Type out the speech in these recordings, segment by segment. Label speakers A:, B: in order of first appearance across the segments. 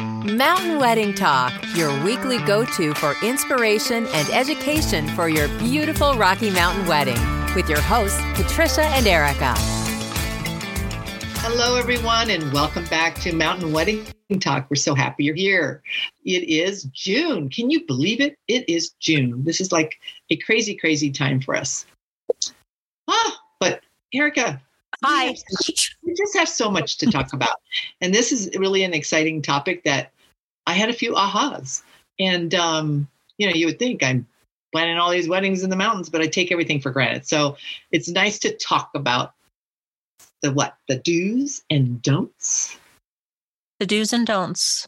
A: Mountain Wedding Talk, your weekly go to for inspiration and education for your beautiful Rocky Mountain wedding, with your hosts, Patricia and Erica.
B: Hello, everyone, and welcome back to Mountain Wedding Talk. We're so happy you're here. It is June. Can you believe it? It is June. This is like a crazy, crazy time for us. Ah, but Erica,
C: Hi.
B: We just have so much to talk about. And this is really an exciting topic that I had a few ahas. And, um, you know, you would think I'm planning all these weddings in the mountains, but I take everything for granted. So it's nice to talk about the what? The do's and don'ts.
C: The do's and don'ts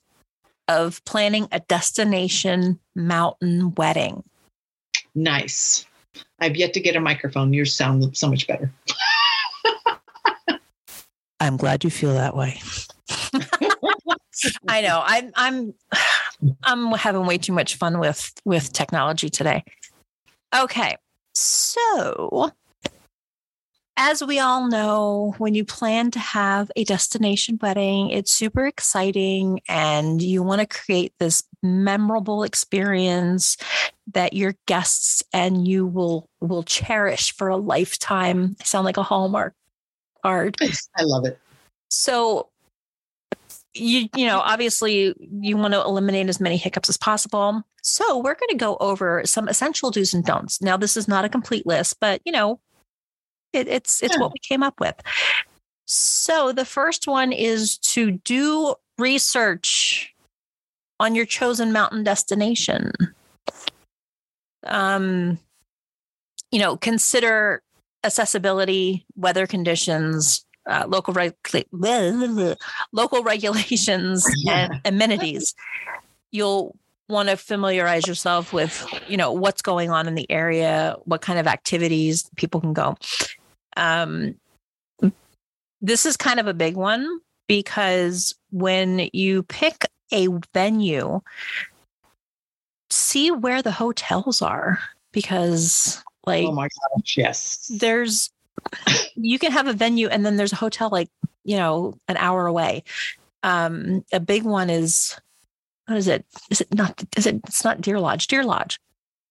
C: of planning a destination mountain wedding.
B: Nice. I've yet to get a microphone. Yours sound so much better.
C: I'm glad you feel that way. I know. I'm I'm I'm having way too much fun with with technology today. Okay. So, as we all know, when you plan to have a destination wedding, it's super exciting and you want to create this memorable experience that your guests and you will will cherish for a lifetime. I sound like a Hallmark card.
B: I love it.
C: So you you know obviously you want to eliminate as many hiccups as possible so we're going to go over some essential do's and don'ts now this is not a complete list but you know it, it's it's yeah. what we came up with so the first one is to do research on your chosen mountain destination um you know consider accessibility weather conditions uh, local reg- local regulations and amenities. You'll want to familiarize yourself with, you know, what's going on in the area, what kind of activities people can go. Um, this is kind of a big one because when you pick a venue, see where the hotels are because like
B: oh my gosh yes.
C: there's you can have a venue and then there's a hotel like you know an hour away. Um a big one is what is it? Is it not is it it's not deer lodge deer lodge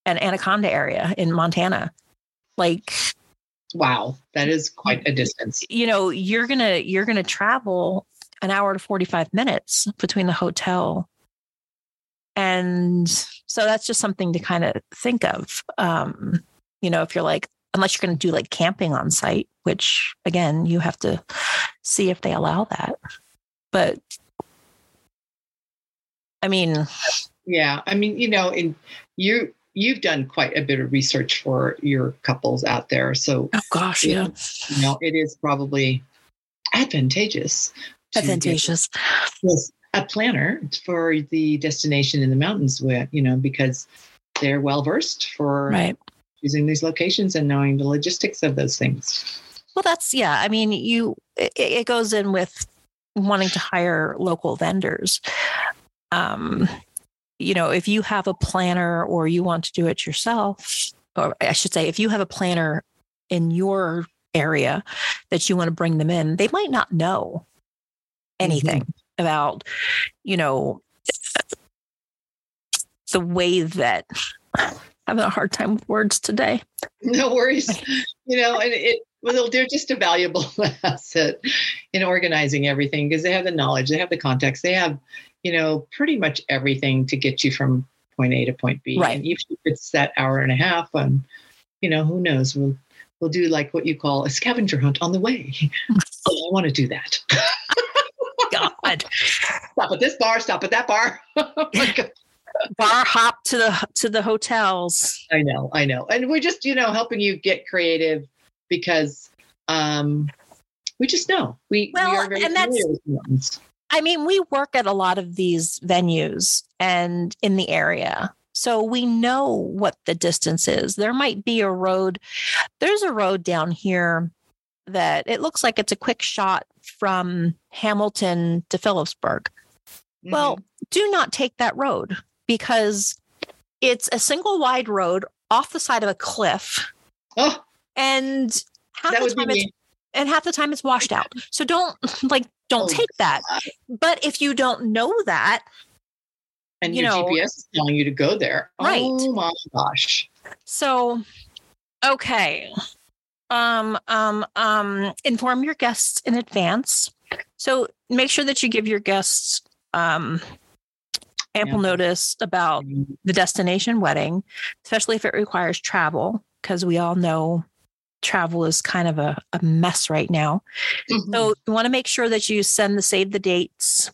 C: an anaconda area in montana. Like
B: wow that is quite a distance.
C: you know you're gonna you're gonna travel an hour to 45 minutes between the hotel. And so that's just something to kind of think of um you know if you're like unless you're going to do like camping on site, which again, you have to see if they allow that. But I mean,
B: yeah, I mean, you know, and you you've done quite a bit of research for your couples out there, so
C: oh gosh, yeah,
B: you know, it is probably advantageous.
C: Advantageous.
B: Yes, a planner for the destination in the mountains, with you know, because they're well versed for
C: right
B: choosing these locations and knowing the logistics of those things.
C: Well, that's yeah. I mean, you it, it goes in with wanting to hire local vendors. Um, you know, if you have a planner or you want to do it yourself, or I should say, if you have a planner in your area that you want to bring them in, they might not know anything mm-hmm. about, you know, the way that having a hard time with words today.
B: No worries. you know, and it well, they're just a valuable asset in organizing everything because they have the knowledge, they have the context, they have, you know, pretty much everything to get you from point A to point B.
C: Right.
B: And even if it's that hour and a half, and you know, who knows? We'll we'll do like what you call a scavenger hunt on the way. oh, I want to do that.
C: God.
B: Stop at this bar, stop at that bar. oh
C: bar hop to the to the hotels.
B: I know, I know, and we're just you know helping you get creative because um, we just know we
C: well,
B: we are very
C: and that's. I mean, we work at a lot of these venues and in the area. So we know what the distance is. There might be a road. There's a road down here that it looks like it's a quick shot from Hamilton to Philipsburg. Mm-hmm. Well, do not take that road because it's a single wide road off the side of a cliff.
B: Oh,
C: and half the time it's and half the time it's washed out. So don't like don't
B: Oh,
C: take that. But if you don't know that,
B: And
C: you
B: your
C: know-
B: GPS is telling you to go there.
C: Right.
B: Oh my gosh.
C: so okay. Um um um inform your guests in advance. So make sure that you give your guests um ample
B: Yeah.
C: notice about the destination wedding, especially if it requires travel, because we all know travel is kind of a, a mess right now.
B: Mhm.
C: So you want to make sure that you send the save the dates.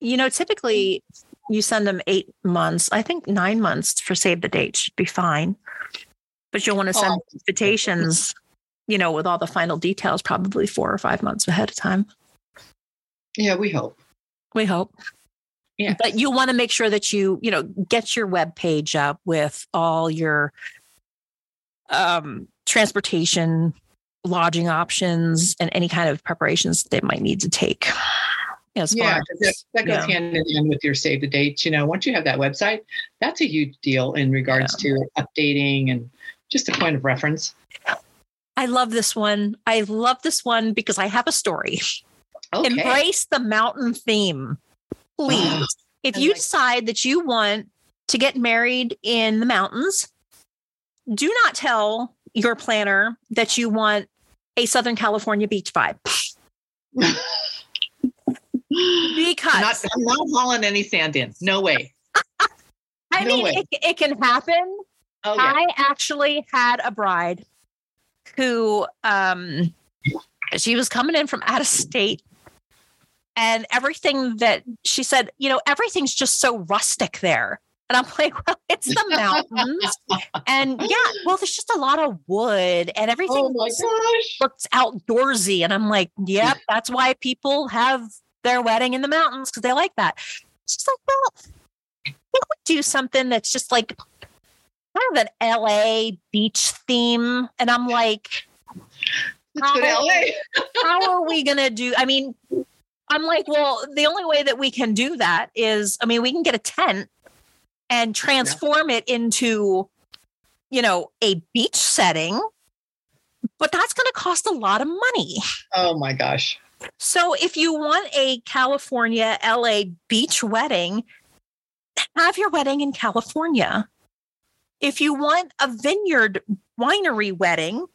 C: You know, typically you send them eight months. I think nine months for save the date should be fine. But you'll want to send
B: Oh.
C: invitations, you know, with all the final details, probably four or five months ahead of time.
B: yeah, we hope.
C: We hope.
B: Yeah.
C: But you want to make sure that you, you know, get your web page up with all your um transportation, lodging options, and any kind of preparations they might need to take. As
B: Yeah, that,
C: as,
B: that goes
C: yeah.
B: hand in hand with your save the dates. You know, once you have that website, that's a huge deal in regards to updating and just a point of reference.
C: I love this one. I love this one because I have a story.
B: Okay.
C: Embrace the mountain theme. Please. if you decide that you want to get married in the mountains, do not tell your planner that you want a Southern California beach vibe because
B: not, I'm not hauling any sand in. No way.
C: I
B: no
C: mean,
B: way.
C: it, it can happen.
B: Oh yeah.
C: I actually had a bride who um she was coming in from out of state and everything that she said, you know, everything's just so rustic there. And I'm like, well, it's the mountains. and yeah, well, there's just a lot of wood and everything
B: oh
C: looks outdoorsy. And I'm like, yep, that's why people have their wedding in the mountains because they like that. She's like, well, I think we do something that's just like kind of an LA beach theme. And I'm like,
B: Let's go to
C: how-
B: LA.
C: how are we going to do? I mean, I'm like, well, the only way that we can do that is, I mean, we can get a tent and transform it into, you know, a beach setting, but that's going to cost a lot of money.
B: Oh my gosh.
C: So if you want a California, LA beach wedding, have your wedding in California. If you want a vineyard winery wedding,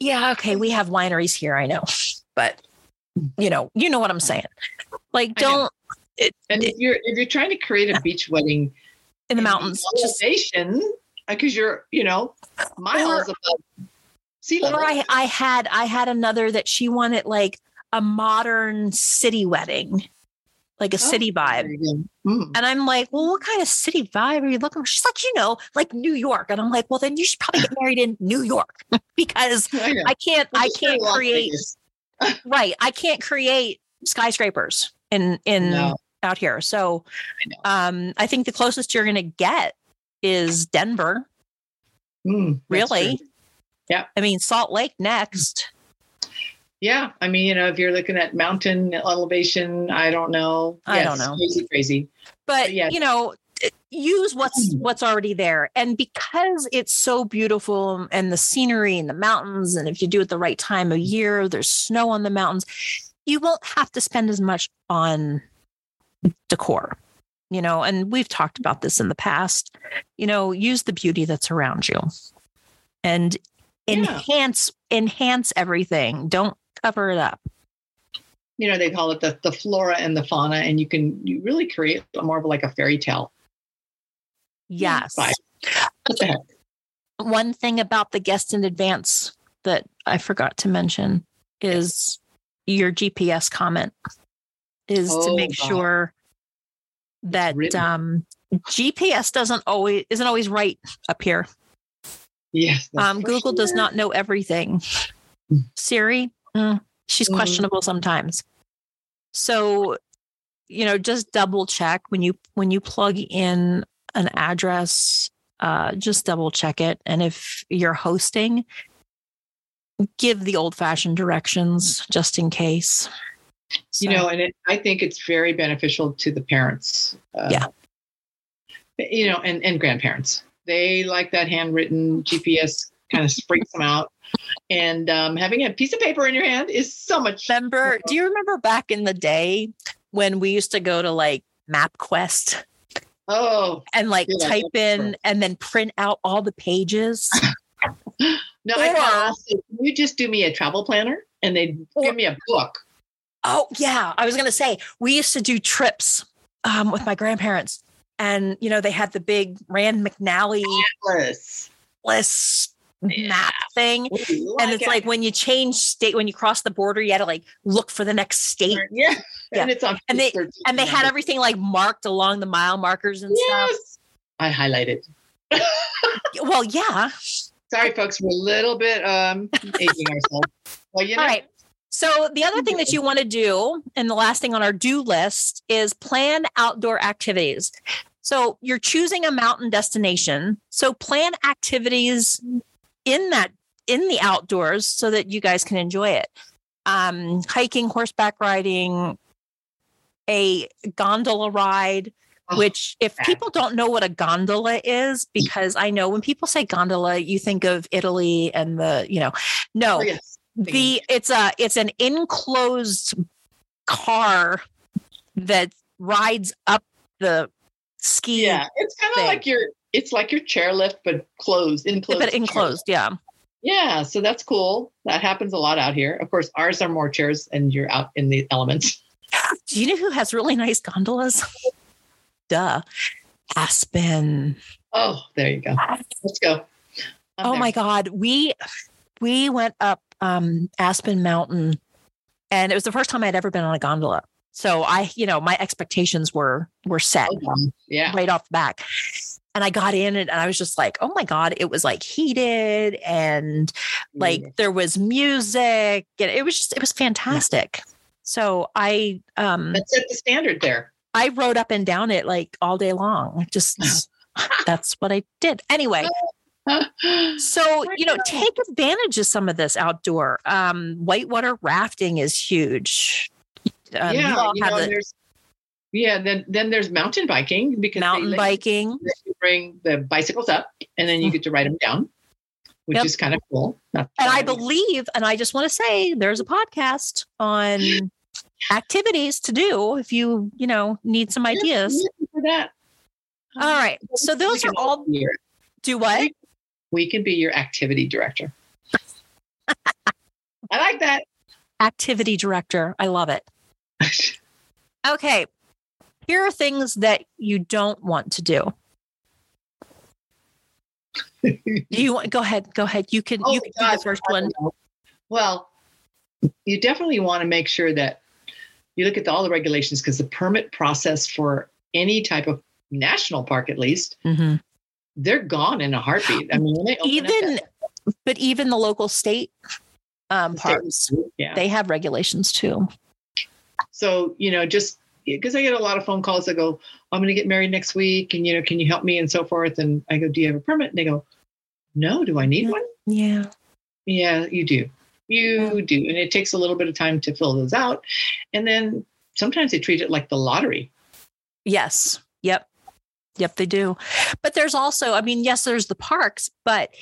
C: yeah, okay, we have wineries here, I know. But you know, you know what I'm saying. Like don't
B: And if you're if you're trying to create a beach wedding
C: in the mountains, just
B: because you're you know miles above sea level.
C: or I I had I had another that she wanted like a modern city wedding. Like a
B: Oh,
C: city vibe.
B: there you go. Mm.
C: And I'm like, well, what kind of city vibe are you looking for? She's like, you know, like New York. And I'm like, well, then you should probably get married in New York because
B: I.
C: I can't, I
B: Just go to
C: can't create,
B: Vegas.
C: Right. I can't create skyscrapers in, in
B: No.
C: out here. So
B: I
C: um, I think the closest you're going to get is Denver.
B: Mm,
C: Really?
B: true.
C: I mean, Salt Lake next.
B: Yeah, I mean, you know, if you're looking at mountain elevation, I don't know.
C: I don't know.
B: Crazy, crazy.
C: but
B: yeah.
C: you know use what's mm. what's already there. And because it's so beautiful um, and the scenery and the mountains and if you do it the right time of year there's snow on the mountains you won't have to spend as much on decor you know? And we've talked about this in the past you know use the beauty that's around you and
B: Yeah.
C: enhance enhance everything. Don't cover it up.
B: You know, they call it the, the flora and the fauna, and you can you really create more of like a fairy tale.
C: Yes
B: Bye. What
C: one thing about the guest in advance that I forgot to mention is your GPS comment is to
B: Oh,
C: make
B: God.
C: sure that um, GPS doesn't always isn't always right up here.
B: Yes.
C: Um,
B: for
C: Google does not know everything. Siri, mm, she's
B: Mhm.
C: questionable sometimes. So, you know, just double check when you when you plug in an address. Uh, just double check it, and if you're hosting, give the old fashioned directions just in case.
B: You know, and it, I think it's very beneficial to the parents. Uh,
C: Yeah.
B: You know, and, and grandparents. They like that handwritten GPS kind of freaks them out. And um, having a piece of paper in your hand is so much.
C: Remember, do you remember back in the day when we used to go to like MapQuest
B: Oh,
C: and like
B: Yeah,
C: type in and then print out all the pages?
B: no, I
C: Or-
B: asked, can you just do me a travel planner? And they give me a book.
C: Oh yeah, I was gonna say we used to do trips um, with my grandparents, and you know they had the big Rand McNally
B: Yes.
C: list
B: Yeah.
C: map thing,
B: Ooh,
C: and it's
B: get
C: like when you change state, when you cross the border, you had to like look for the next state,
B: yeah.
C: Yeah.
B: And it's on
C: And they- and they had everything like marked along the mile markers and
B: Yes. I highlighted.
C: Well, yeah.
B: Sorry, folks, we're a little bit um aging ourselves. Well, you know,
C: All right. So the other thing that you want to do, and the last thing on our do list, is plan outdoor activities. So you're choosing a mountain destination. So plan activities in that in the outdoors so that you guys can enjoy it. Um, hiking, horseback riding, a gondola ride.
B: Oh,
C: Which, if people don't know what a gondola is, because I know when people say gondola, you think of Italy and the, you know, no,
B: oh, yes.
C: the it's a it's an enclosed car that rides up the ski
B: Yeah, it's kind of like your it's like your chairlift, but closed, enclosed.
C: but enclosed yeah
B: Yeah, so that's cool. That happens a lot out here. Of course, ours are more chairs, and you're out in the elements.
C: do you know who has really nice gondolas duh aspen
B: Oh, there you go. Let's go. I'm
C: oh
B: there.
C: my god we we went up um aspen mountain and it was the first time i'd ever been on a gondola so i you know my expectations were were set
B: Oh, wow. Yeah.
C: right off the back. And I got in it and I was just like, oh my God, it was like heated and like there was music. And it was just, it was fantastic. So I um
B: that set the standard there.
C: I rode up and down it like all day long. Just that's what I did. Anyway, so you know, take advantage of some of this outdoor. Um whitewater rafting is huge. Um, you
B: yeah,
C: all
B: you
C: have
B: know,
C: the
B: there's yeah. Then then there's mountain biking because
C: mountain biking.
B: you- bring the bicycles up, and then you mm. get to ride them down, which
C: Yep.
B: is kind of cool.
C: And I believe, and I just want to say there's a podcast on activities to do if you, you know, need some ideas.
B: for that.
C: All um, right. So those are all
B: your-
C: do what?
B: we can be your activity director. I like that.
C: Activity director. I love it. Okay. Here are things that you don't want to do. Do you want go ahead? Go ahead. You can you
B: Oh,
C: can do
B: God,
C: the first one.
B: Well, you definitely want to make sure that you look at all the regulations because the permit process for any type of national park, at least,
C: Mhm.
B: they're gone in a heartbeat. I mean,
C: Even
B: that-
C: but even the local state um,
B: the
C: parks,
B: yeah.
C: they have regulations too.
B: so you know, just because I get a lot of phone calls that go, oh, "I'm going to get married next week," and you know, can you help me and so forth, and I go, "Do you have a permit?" And they go, "No, do I need one?"
C: Yeah.
B: Yeah, you do. You do. And it takes a little bit of time to fill those out. And then sometimes they treat it like the lottery.
C: Yes. Yep. Yep, they do. But there's also, I mean, yes, there's the parks, but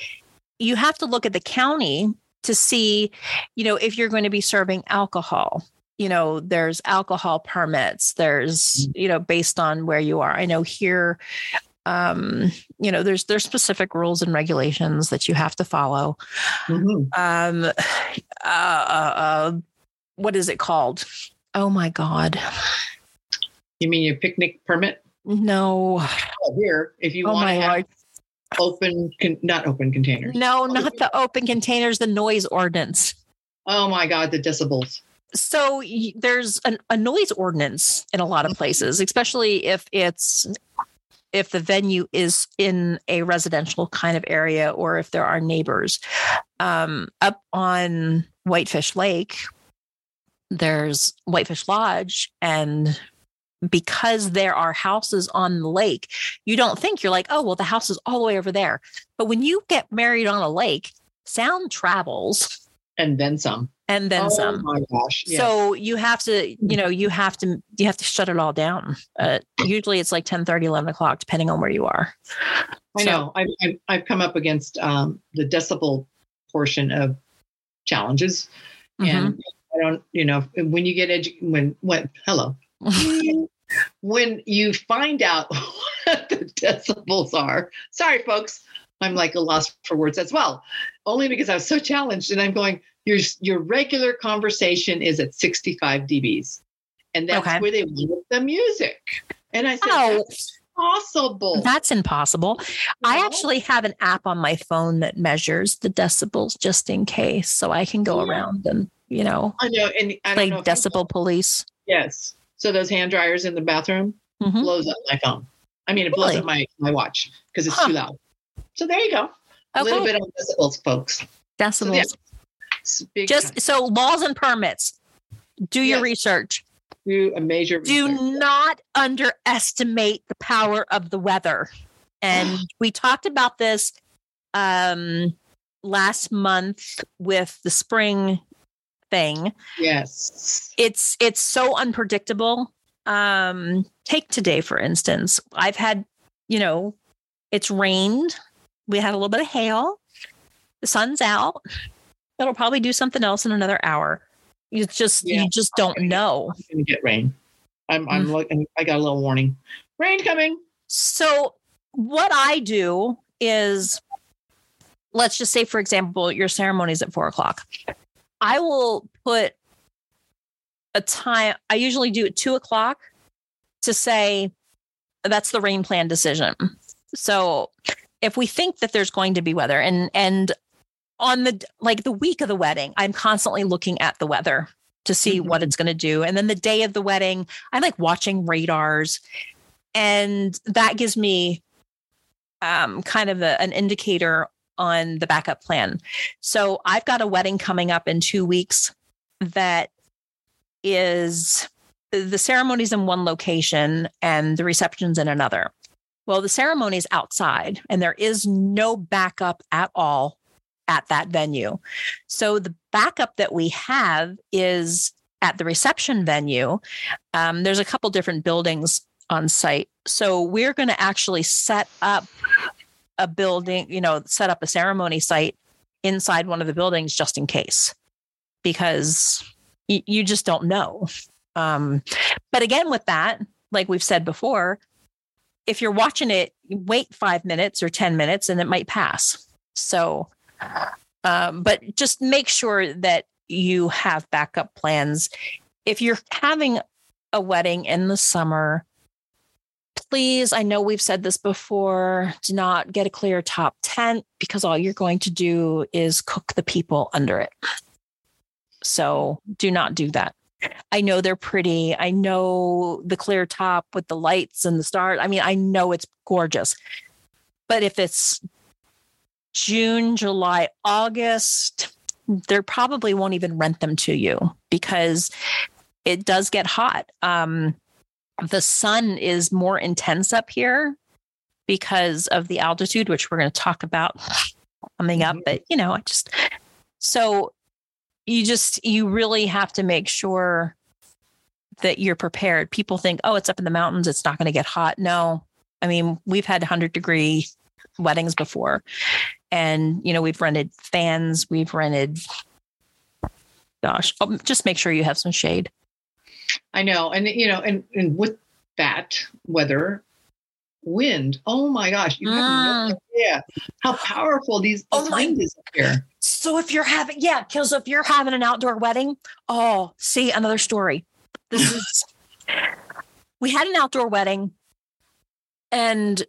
C: you have to look at the county to see, you know, if you're going to be serving alcohol. You know, there's alcohol permits. There's, you know, based on where you are. I know here, um, you know, there's there's specific rules and regulations that you have to follow.
B: Mhm.
C: Um, uh, uh, uh, what is it called? Oh my God.
B: You mean your picnic permit?
C: No.
B: Oh, here, if you
C: Oh
B: want
C: my
B: to have
C: Lord.
B: open, con- not open containers.
C: No, not the open containers, the noise ordinance.
B: Oh my God, the decibels.
C: So there's an, a noise ordinance in a lot of places, especially if it's if the venue is in a residential kind of area or if there are neighbors. Um, up on Whitefish Lake, there's Whitefish Lodge, and because there are houses on the lake, you don't think you're like, oh, well, the house is all the way over there. But when you get married on a lake, sound travels.
B: And then some.
C: And then
B: oh
C: some.
B: my gosh. Yes.
C: So you have to, you know, you have to, you have to shut it all down. Uh, usually it's like 10, 30, 11 o'clock, depending on where you are.
B: I
C: So-
B: know. I've, I've, come up against um, the decibel portion of challenges.
C: Mhm.
B: And I don't, you know, when you get edu- when, when, hello, when you find out what the decibels are, sorry, folks, I'm like a loss for words as well, only because I was so challenged. And I'm going, your, your regular conversation is at 65 dBs. And that's
C: Okay.
B: where they want the music. And I said,
C: Oh.
B: that's possible.
C: That's impossible. I actually have an app on my phone that measures the decibels just in case, so I can go
B: Yeah.
C: around and you know
B: I know, and I
C: play
B: know. you-
C: decibel police.
B: Yes. So those hand dryers in the bathroom
C: Mhm.
B: blows up my phone. I mean, it blows up my my watch because it's
C: Huh.
B: too loud. So there you go. A little bit on decibels, folks.
C: Decibels.
B: yeah, It's big
C: Just
B: time.
C: so laws and permits. Do your research.
B: do a major.
C: Do
B: research.
C: not underestimate the power of the weather. And we talked about this um last month with the spring thing.
B: Yes.
C: It's it's so unpredictable. Um take today for instance. I've had, you know, it's rained. We had a little bit of hail. The sun's out. It'll probably do something else in another hour. You just
B: Yeah.
C: you just don't know.
B: I'm gonna get rain. I'm I'm
C: Mm.
B: looking. I got a little warning. Rain coming.
C: So, what I do is, let's just say, for example, your ceremony is at four o'clock. I will put a time, I usually do at two o'clock to say that's the rain plan decision. So, if we think that there's going to be weather and, and, on the like the week of the wedding, I'm constantly looking at the weather to see what it's going to do. And then the day of the wedding, I like watching radars and that gives me um, kind of a, an indicator on the backup plan. So I've got a wedding coming up in two weeks that is the ceremony's in one location and the reception's in another. Well, the ceremony's outside and there is no backup at all at that venue. So the backup that we have is at the reception venue. Um, there's a couple different buildings on site. So we're going to actually set up a building, you know, set up a ceremony site inside one of the buildings just in case, because y- you just don't know. Um, but again, with that, like we've said before, if you're watching it, wait five minutes or 10 minutes and it might pass. So, um, but just make sure that you have backup plans. If you're having a wedding in the summer, please, I know we've said this before, do not get a clear top tent because all you're going to do is cook the people under it. So do not do that. I know they're pretty. I know the clear top with the lights and the stars. I mean, I know it's gorgeous. But if it's June, July, August, they probably won't even rent them to you because it does get hot. Um, the sun is more intense up here because of the altitude, which we're going to talk about coming up. But, you know, I just, so you just, you really have to make sure that you're prepared. People think, oh, it's up in the mountains, it's not going to get hot. No. I mean, we've had 100 degree weddings before. And, you know, we've rented fans, we've rented, gosh, oh, just make sure you have some shade.
B: I know, and you know, and and with that weather, wind. Oh my gosh, you have
C: Mm.
B: no idea how powerful these
C: Oh
B: wind is up here.
C: So if you're having, yeah, Kills, if you're having an outdoor wedding, oh, see another story. This is, we had an outdoor wedding and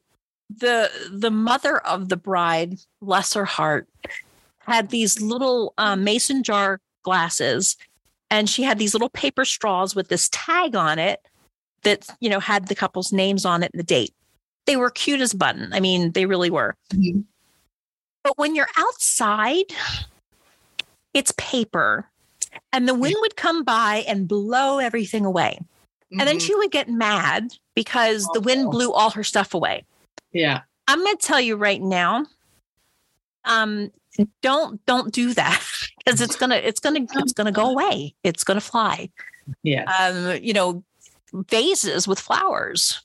C: the the mother of the bride, bless her heart, had these little um, mason jar glasses, and she had these little paper straws with this tag on it that you know had the couple's names on it and the date. They were cute as button. I mean, they really were.
B: Mhm.
C: But when you're outside, it's paper, and the wind would come by and blow everything away. And then
B: Mhm.
C: she would get mad because the wind blew all her stuff away.
B: Yeah,
C: I'm going to tell you right now. Um, don't don't do that because it's gonna it's gonna it's gonna go away. It's gonna fly.
B: Yeah.
C: Um, you know, vases with flowers.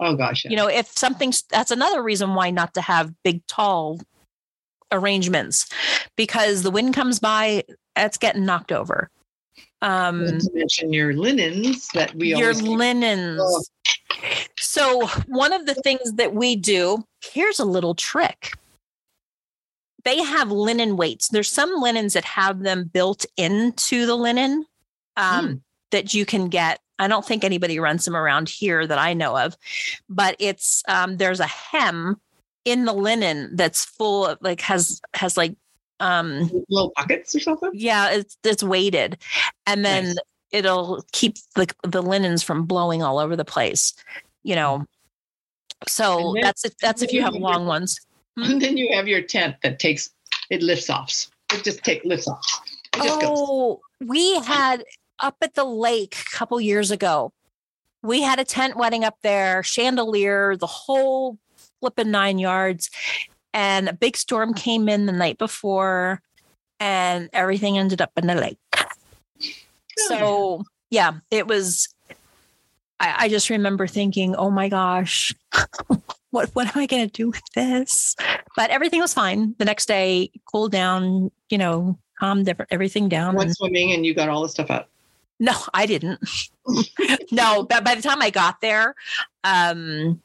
B: Oh gosh.
C: You know, if something's that's another reason why not to have big tall arrangements because the wind comes by, it's getting knocked over. Um,
B: mention your linens that we
C: your linens.
B: Oh.
C: So, one of the things that we do here's a little trick. They have linen weights. There's some linens that have them built into the linen um,
B: Hmm.
C: that you can get. I don't think anybody runs them around here that I know of, but it's um, there's a hem in the linen that's full of like has has like um
B: little pockets or something.
C: yeah it's it's weighted and then
B: Nice.
C: it'll keep the the linens from blowing all over the place you know so
B: then-
C: that's if that's if you have long ones
B: And hmm? then you have your tent that takes it lifts off. It just take lifts off. It just goes.
C: oh we had up at the lake a couple years ago we had a tent wedding up there chandelier the whole flipping nine yards and a big storm came in the night before and everything ended up in the lake oh, so yeah it was I, I just remember thinking oh my gosh what what am i going to do with this but everything was fine the next day cooled down you know calmed everything down
B: went swimming and you got all the stuff out.
C: no i didn't no but by the time i got there um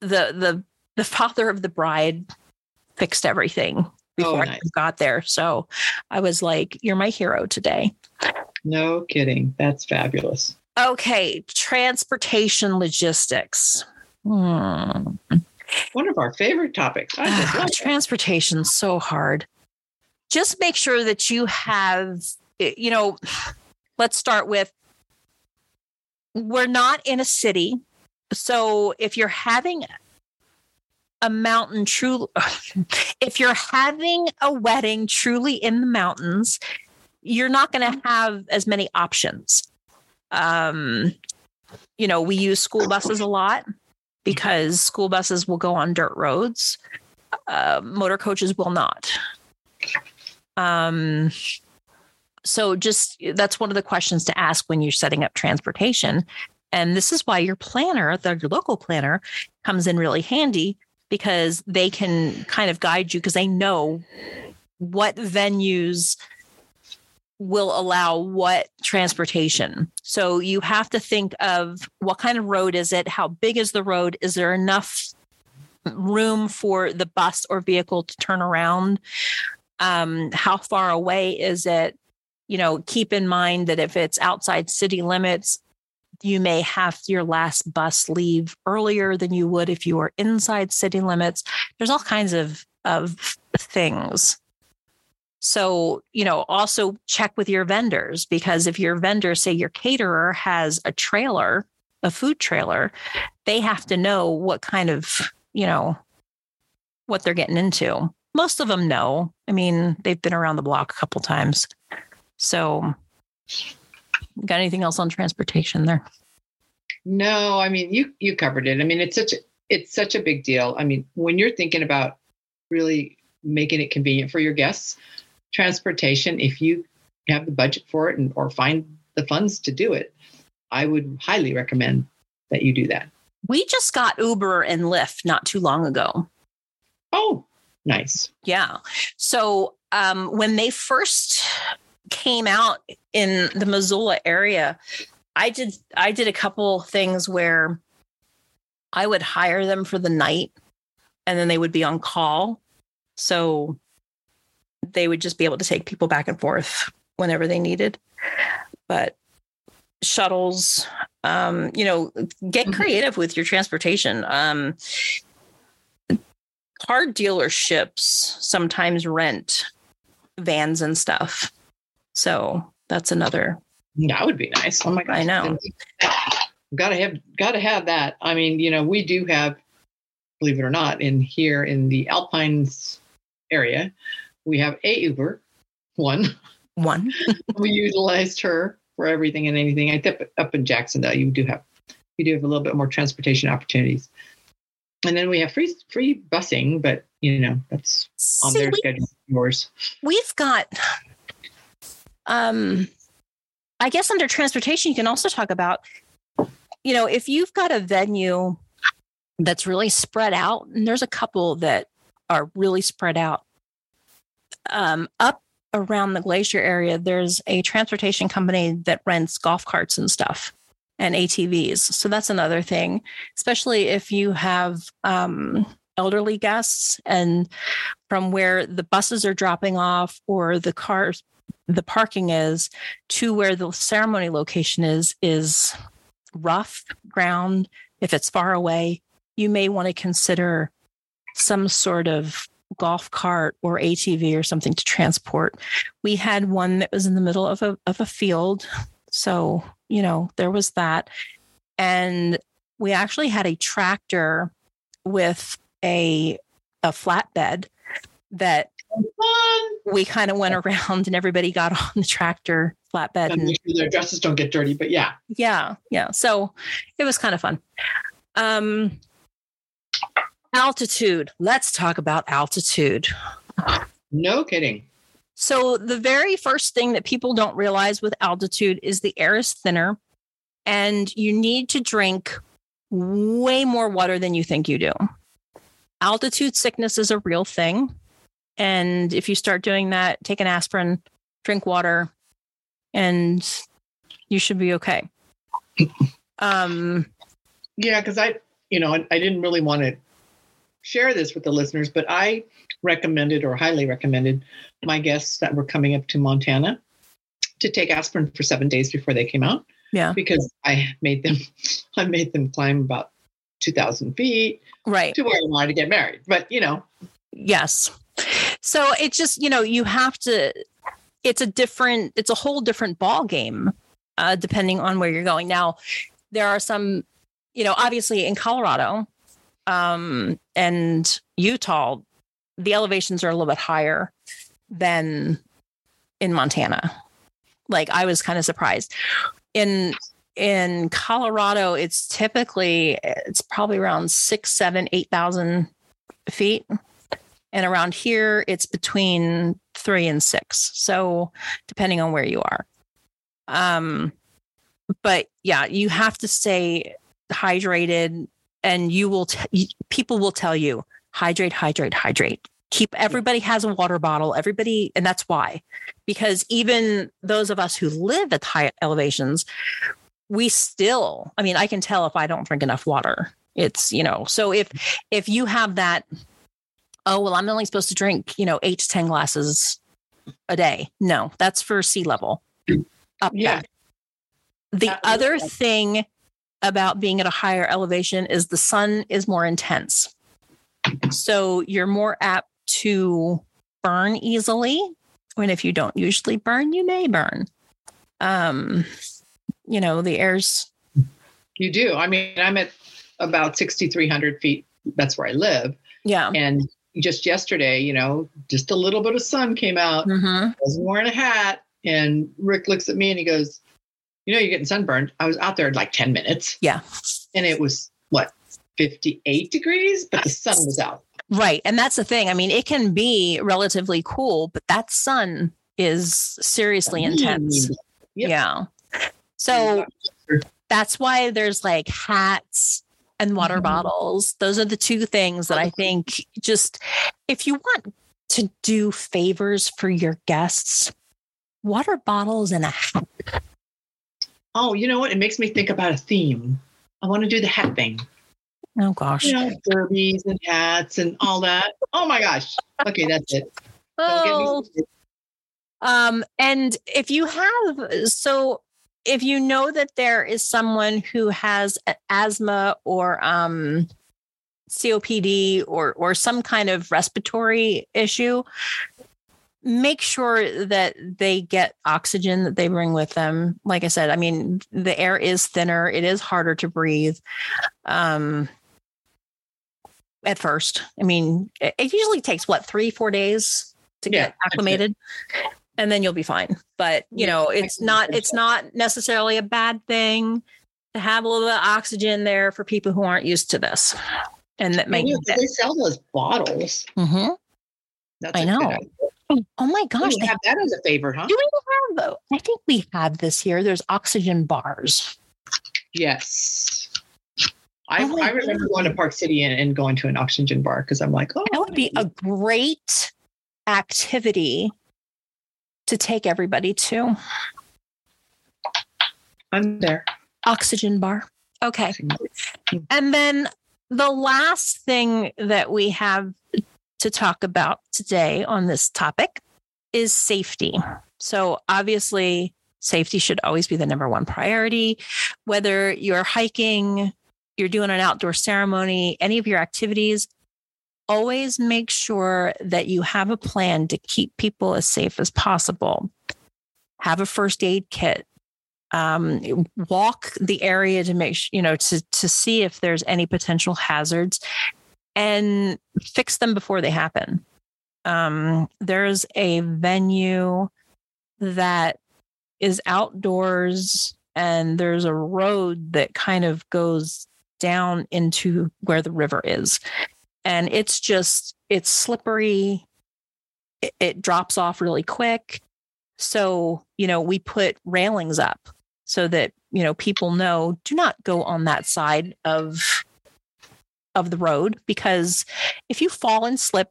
C: the the the father of the bride fixed everything before
B: Oh,
C: i
B: nice.
C: even got there so i was like you're my hero today
B: No kidding. That's fabulous.
C: Okay, transportation logistics. Hmm.
B: One of our favorite topics. Love.
C: Transportation's so hard. Just make sure that you have, eh, you know, let's start with we're not in a city. So if you're having a mountain true if you're having a wedding truly in the mountains, you're not going to have as many options. Um, you know, we use school buses a lot because school buses will go on dirt roads. Uh, motor coaches will not. Um, so just that's one of the questions to ask when you're setting up transportation. And this is why your planner, the local planner, comes in really handy because they can kind of guide you because they know what venues will allow what transportation. So you have to think of what kind of road is it? How big is the road? Is there enough room for the bus or vehicle to turn around? Um, how far away is it? You know, keep in mind that if it's outside city limits, you may have your last bus leave earlier than you would if you were inside city limits. There's all kinds of of things. So, you know, also check with your vendors because if your vendor, say your caterer, has a trailer, a food trailer, they have to know what kind of, you know, what they're getting into. Most of them know. I mean, they've been around the block a couple times. So, got anything else on transportation there?
B: No, I mean you you covered it. I mean it's such a it's such a big deal. I mean when you're thinking about really making it convenient for your guests, transportation, if you have the budget for it and or find the funds to do it, I would highly recommend that you do that.
C: We just got Uber and Lyft not too long ago.
B: Oh, nice.
C: Yeah. So um, when they first came out in the Missoula area, I did I did a couple things where I would hire them for the night and then they would be on call. So they would just be able to take people back and forth whenever they needed. But shuttles, um, you know, get
B: Mhm.
C: creative with your transportation. Um, car dealerships sometimes rent vans and stuff. So that's another.
B: That would be nice. Oh my gosh.
C: I know.
B: Gotta have gotta have that. I mean, you know, we do have, believe it or not, in here in the Alpines area, we have a Uber, one.
C: One.
B: we utilized her for everything and anything. I think up in Jacksonville, you do have you do have a little bit more transportation opportunities. And then we have free free busing, but you know, that's on
C: See,
B: their
C: we-
B: schedule. Yours.
C: we've got um i guess under transportation you can also talk about you know if you've got a venue that's really spread out and there's a couple that are really spread out um up around the glacier area there's a transportation company that rents golf carts and stuff and atvs so that's another thing especially if you have um elderly guests and from where the buses are dropping off or the cars the parking is to where the ceremony location is is rough ground. If it's far away you may want to consider some sort of golf cart or atv or something to transport. We had one that was in the middle of a, of a field. So you know there was that. And we actually had a tractor with a a flatbed that we kind of went around and everybody got on the tractor flatbed
B: And
C: and
B: make sure their dresses don't get dirty. But yeah,
C: yeah yeah. So it was kind of fun. Um altitude. Let's talk about altitude.
B: No kidding.
C: so the very first thing that people don't realize with altitude is the air is thinner and you need to drink way more water than you think you do. Altitude sickness is a real thing. And if you start doing that take an aspirin drink water and you should be okay. Um
B: Yeah, because I, you know, I, I didn't really want to share this with the listeners, but I recommended or highly recommended my guests that were coming up to Montana to take aspirin for seven days before they came out
C: yeah
B: because I made them, I made them climb about two thousand feet
C: right
B: to where I wanted to get married. But you know,
C: Yes. So it's just, you know, you have to it's a different it's a whole different ball game uh depending on where you're going. Now, there are some, you know, obviously in Colorado um and Utah, the elevations are a little bit higher than in Montana. Like I was kind of surprised. In in Colorado, it's typically it's probably around six, seven, eight thousand feet and around here it's between three and six so depending on where you are um but yeah you have to stay hydrated and you will t- people will tell you hydrate hydrate hydrate. Keep everybody has a water bottle. Everybody and that's why. Because even those of us who live at high elevations we still i mean i can tell if i don't drink enough water. It's you know so if if you have that oh well i'm only supposed to drink you know eight to ten glasses a day. No that's for sea level. Up
B: Yeah.
C: the
B: That-
C: other thing about being at a higher elevation is the sun is more intense so you're more apt to burn easily and if you don't usually burn you may burn um you know the air's
B: you do. I mean, I'm at about sixty three hundred feet. That's where I live,
C: yeah
B: and just yesterday, you know, just a little bit of sun came out.
C: hmm
B: wasn't wearing a hat. And Rick looks at me and he goes, You know, you're getting sunburned. I was out there in like 10 minutes
C: yeah
B: and it was what, 58 degrees, but the sun was out.
C: Right. And that's the thing. I mean, it can be relatively cool, but that sun is seriously intense.
B: Yep.
C: Yeah. So that's why there's like hats and water
B: Mhm.
C: bottles. Those are the two things that I think just if you want to do favors for your guests, water bottles and a hat.
B: Oh, you know what? It makes me think about a theme. I want to do the hat thing.
C: Oh gosh.
B: You know, derbies and hats and all that. Oh my gosh. Okay, that's it. Don't get me
C: Oh. Um, and if you have, so if you know that there is someone who has asthma or um, COPD or or some kind of respiratory issue, make sure that they get oxygen that they bring with them. Like I said, I mean, the air is thinner; it is harder to breathe. Um, at first, I mean, it, it usually takes what three, four days to
B: Yeah,
C: get acclimated and then you'll be fine but you
B: Yeah,
C: know it's not it's not necessarily a bad thing to have a little bit of oxygen there for people who aren't used to this and that
B: makes
C: might.
B: know, 'cause they sell those bottles.
C: Mhm.
B: That's
C: I know.
B: Idea.
C: Oh my
B: We
C: gosh! They,
B: have that as a favor, huh?
C: do we have? Uh, I think we have this here. There's oxygen bars.
B: Yes. I,
C: Oh
B: I remember going to Park City and, and going to an oxygen bar because I'm like, oh,
C: That would be oh. a great activity to take everybody to.
B: I'm there.
C: Oxygen bar. Okay. And then the last thing that we have to talk about today on this topic is safety. So, obviously, safety should always be the number one priority. Whether you're hiking, you're doing an outdoor ceremony, any of your activities, always make sure that you have a plan to keep people as safe as possible. Have a first aid kit. Um, walk the area to make sure, you know, to, to see if there's any potential hazards and fix them before they happen. Um, there's a venue that is outdoors and there's a road that kind of goes down into where the river is. And it's just it's slippery. It, it drops off really quick. So you know we put railings up so that you know people know do not go on that side of of the road because if you fall and slip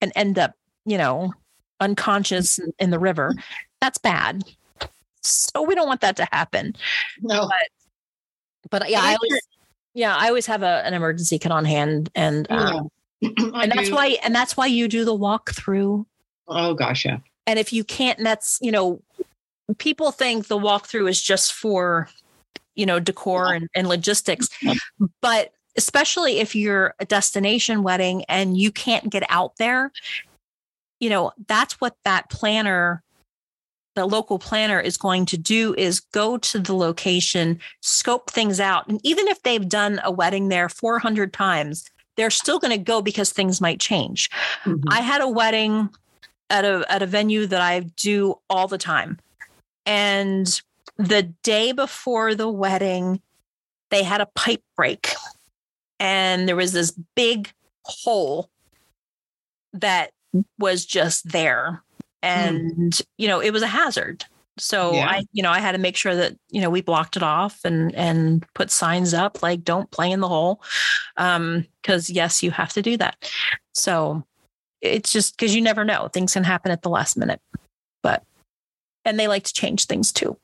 C: and end up you know unconscious in, the river that's bad so we don't want that to happen
B: No.
C: but yeah
B: But
C: i
B: I
C: always yeah i always have a, an emergency kit on hand and um,
B: Yeah.
C: And that's
B: do.
C: why and that's why you do the walkthrough
B: Oh gosh, yeah.
C: and if you can't and that's you know people think the walkthrough is just for you know decor and, and logistics but especially if you're a destination wedding and you can't get out there you know that's what that planner the local planner is going to do is go to the location scope things out and even if they've done a wedding there 400 times they're still going to go because things might change
B: Mhm.
C: I had a wedding at a at a venue that I do all the time. And the day before the wedding, they had a pipe break. And there was this big hole that was just there. And you know, it was a hazard. So
B: Yeah.
C: I, you know, I had to make sure that, you know, we blocked it off and and put signs up like don't play in the hole. Um, because yes, you have to do that. So it's just because you never know things can happen at the last minute but and they like to change things too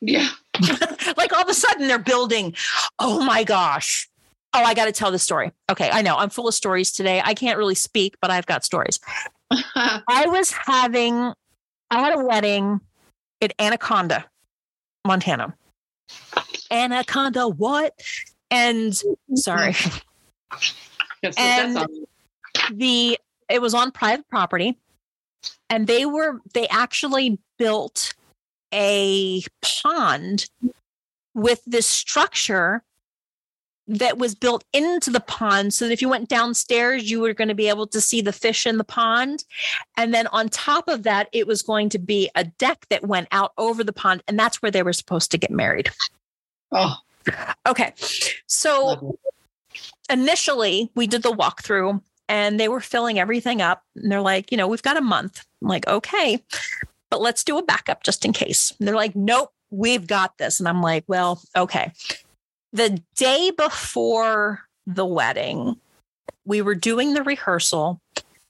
B: Yeah.
C: like all of a sudden they're building oh my gosh oh i got to tell the story. Okay i know i'm full of stories today. I can't really speak but i've got stories. I was having i had a wedding in anaconda montana. Anaconda what? And sorry.
B: Yes,
C: And- the it was on private property and they were they actually built a pond with this structure that was built into the pond so that if you went downstairs you were going to be able to see the fish in the pond. And then on top of that it was going to be a deck that went out over the pond and that's where they were supposed to get married.
B: Oh,
C: okay so initially we did the walkthrough and they were filling everything up and they're like you know we've got a month. I'm like okay but let's do a backup just in case. And they're like nope we've got this. And i'm like well okay the day before the wedding we were doing the rehearsal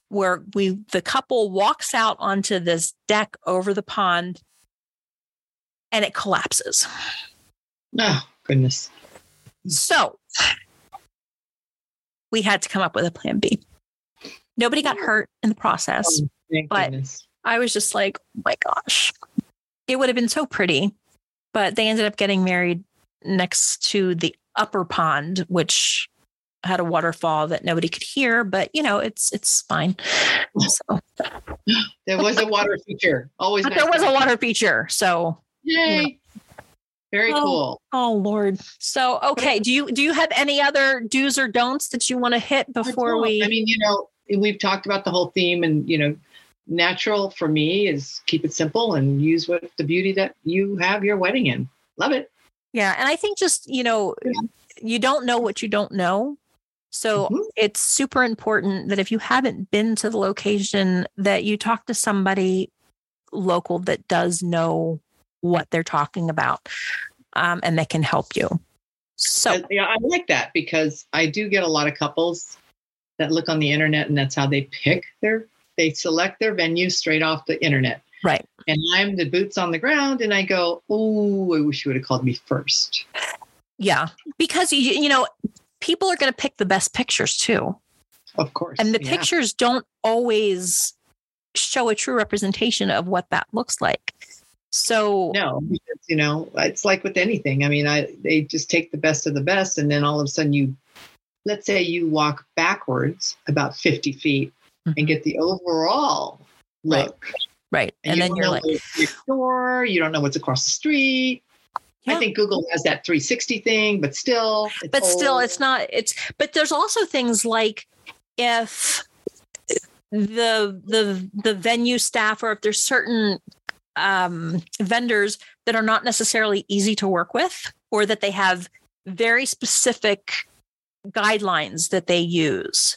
C: where we the couple walks out onto this deck over the pond and it collapses
B: oh goodness.
C: So we had to come up with a plan B. Nobody got hurt in the process.
B: Oh,
C: but-
B: goodness.
C: I was just like, oh my gosh, it would have been so pretty. But they ended up getting married next to the upper pond, which had a waterfall that nobody could hear, but you know, it's it's fine. So
B: There was a water feature. Always. nice
C: there was a water feature. So
B: Yay. Very
C: Oh.
B: cool.
C: oh Lord. So okay. Do you do you have any other do's or don'ts that you want to hit before we
B: I mean, you know, we've talked about the whole theme, and you know, natural for me is keep it simple and use what the beauty that you have your wedding in. Love it.
C: Yeah. And I think just, you know,
B: Yeah.
C: you don't know what you don't know. So
B: Mhm.
C: it's super important that if you haven't been to the location, that you talk to somebody local that does know what they're talking about um, and that can help you. So
B: yeah, I like that because I do get a lot of couples that look on the internet and that's how they pick their they select their venue straight off the internet.
C: Right.
B: And I'm the boots on the ground and I go, Oh, I wish you would have called me first.
C: Yeah. Because you, you know, people are going to pick the best pictures too.
B: Of course.
C: And the
B: yeah.
C: pictures don't always show a true representation of what that looks like. So
B: No, because, you know, it's like with anything. I mean, I they just take the best of the best, and then all of a sudden you, let's say you walk backwards about fifty feet and
C: Mhm.
B: get the overall look,
C: right. And,
B: you
C: then you're like,
B: next door, you don't know what's across the street.
C: Yeah.
B: I think Google has that 360 thing, but still,
C: but still it's not it's but there's also things like if the the the venue staff or if there's certain um vendors that are not necessarily easy to work with or that they have very specific guidelines that they use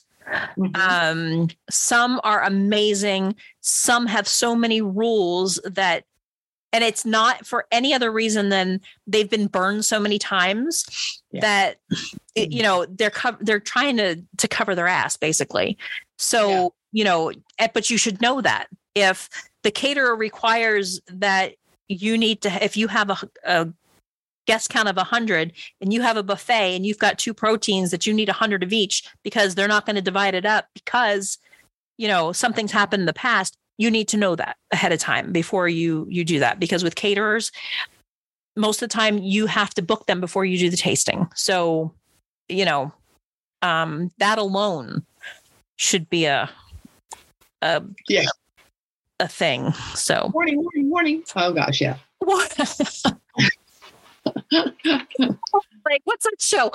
B: Mhm.
C: um some are amazing some have so many rules that and it's not for any other reason than they've been burned so many times
B: Yeah.
C: that it- you know they're co- they're trying to to cover their ass basically so
B: Yeah.
C: you know eh, but you should know that if the caterer requires that you need to if you have a, a guest count of 100 and you have a buffet and you've got two proteins that you need 100 of each because they're not going to divide it up because you know something's happened in the past you need to know that ahead of time before you you do that because with caterers most of the time you have to book them before you do the tasting so you know um that alone should be a a
B: Yeah.
C: a thing so
B: warning, warning, warning. Oh gosh, yeah.
C: like what's that show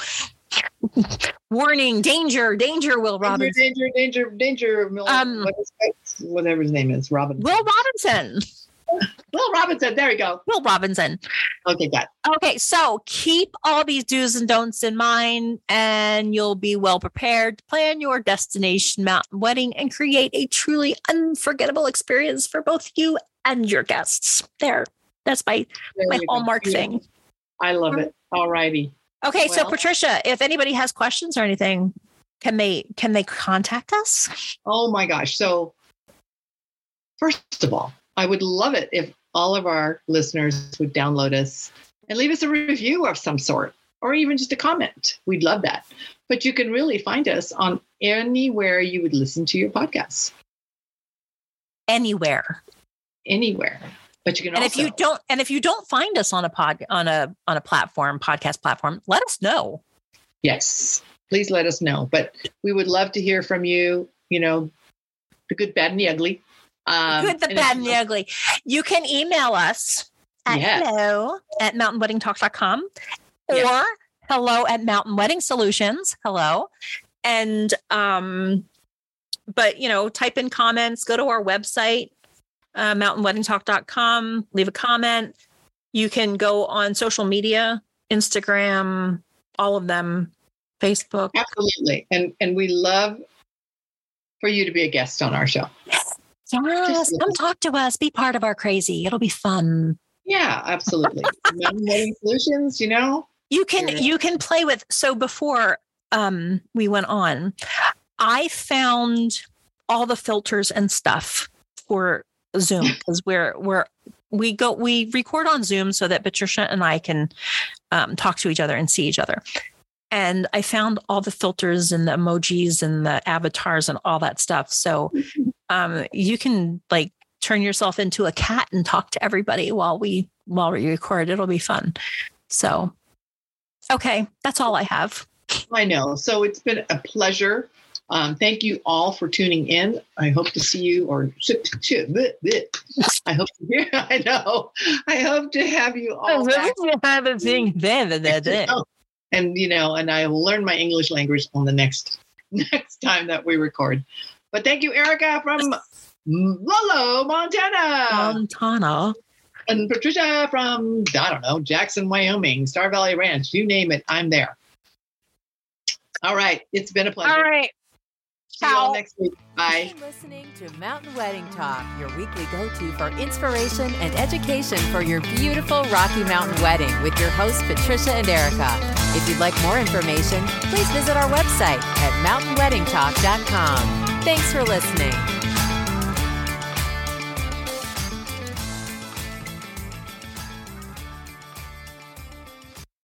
C: warning danger danger will
B: Danger,
C: robinson
B: danger, danger, danger. Mil-
C: Um,
B: what is that? whatever his name is, Robin.
C: will robinson
B: Will Robinson. There we go.
C: will robinson
B: Okay, got. it.
C: Okay, so keep all these do's and don'ts in mind, and you'll be well prepared to plan your destination mountain wedding and create a truly unforgettable experience for both you and your guests. There, that's my
B: There
C: my
B: go.
C: hallmark
B: Yeah.
C: thing.
B: I love it. All righty.
C: Okay, so Patricia, if anybody has questions or anything, can they can they contact us?
B: Oh my gosh. So, first of all, I would love it if all of our listeners would download us and leave us a review of some sort, or even just a comment. We'd love that. But you can really find us on anywhere you would listen to your podcasts,
C: Anywhere.
B: anywhere. But you can
C: And
B: also,
C: if you don't and if you don't find us on a pod on a on a platform, podcast platform, let us know.
B: yes, please let us know. But we would love to hear from you. You know, the good, bad, and the ugly. Um,
C: Good, the bad, and the ugly. You can email us at
B: Yes.
C: hello at mountainweddingtalk.com or
B: Yes.
C: hello at mountain wedding solutions. Hello. And um, but you know, type in comments, go to our website, uh, mountainweddingtalk.com, leave a comment. You can go on social media, Instagram, all of them, Facebook.
B: Absolutely. And and we love for you to be a guest on our show.
C: Yes, come talk to us. Be part of our crazy. It'll be fun.
B: Yeah, absolutely. Mountain Wedding Solutions, you know?
C: You can
B: Yeah.
C: you can play with so before um we went on, I found all the filters and stuff for Zoom because we're we're we go we record on Zoom so that Patricia and I can um, talk to each other and see each other. And I found all the filters and the emojis and the avatars and all that stuff. So um, you can like turn yourself into a cat and talk to everybody while we while we record. It'll be fun. So okay, that's all I have.
B: I know. So it's been a pleasure. Um, thank you all for tuning in. I hope to see you or I hope to hear. I know. I hope to have you all back.
C: have a thing
B: And you know, and I will learn my English language on the next next time that we record. But thank you, Erica from Lolo, Montana.
C: Montana.
B: and Patricia from, I don't know, Jackson, Wyoming, Star Valley Ranch, you name it, I'm there. All right. It's been a pleasure.
C: All right.
B: See you all next week. Bye.
A: You've been listening to Mountain Wedding Talk, your weekly go to for inspiration and education for your beautiful Rocky Mountain wedding with your hosts, Patricia and Erica. If you'd like more information, please visit our website at mountainweddingtalk.com. Thanks for listening.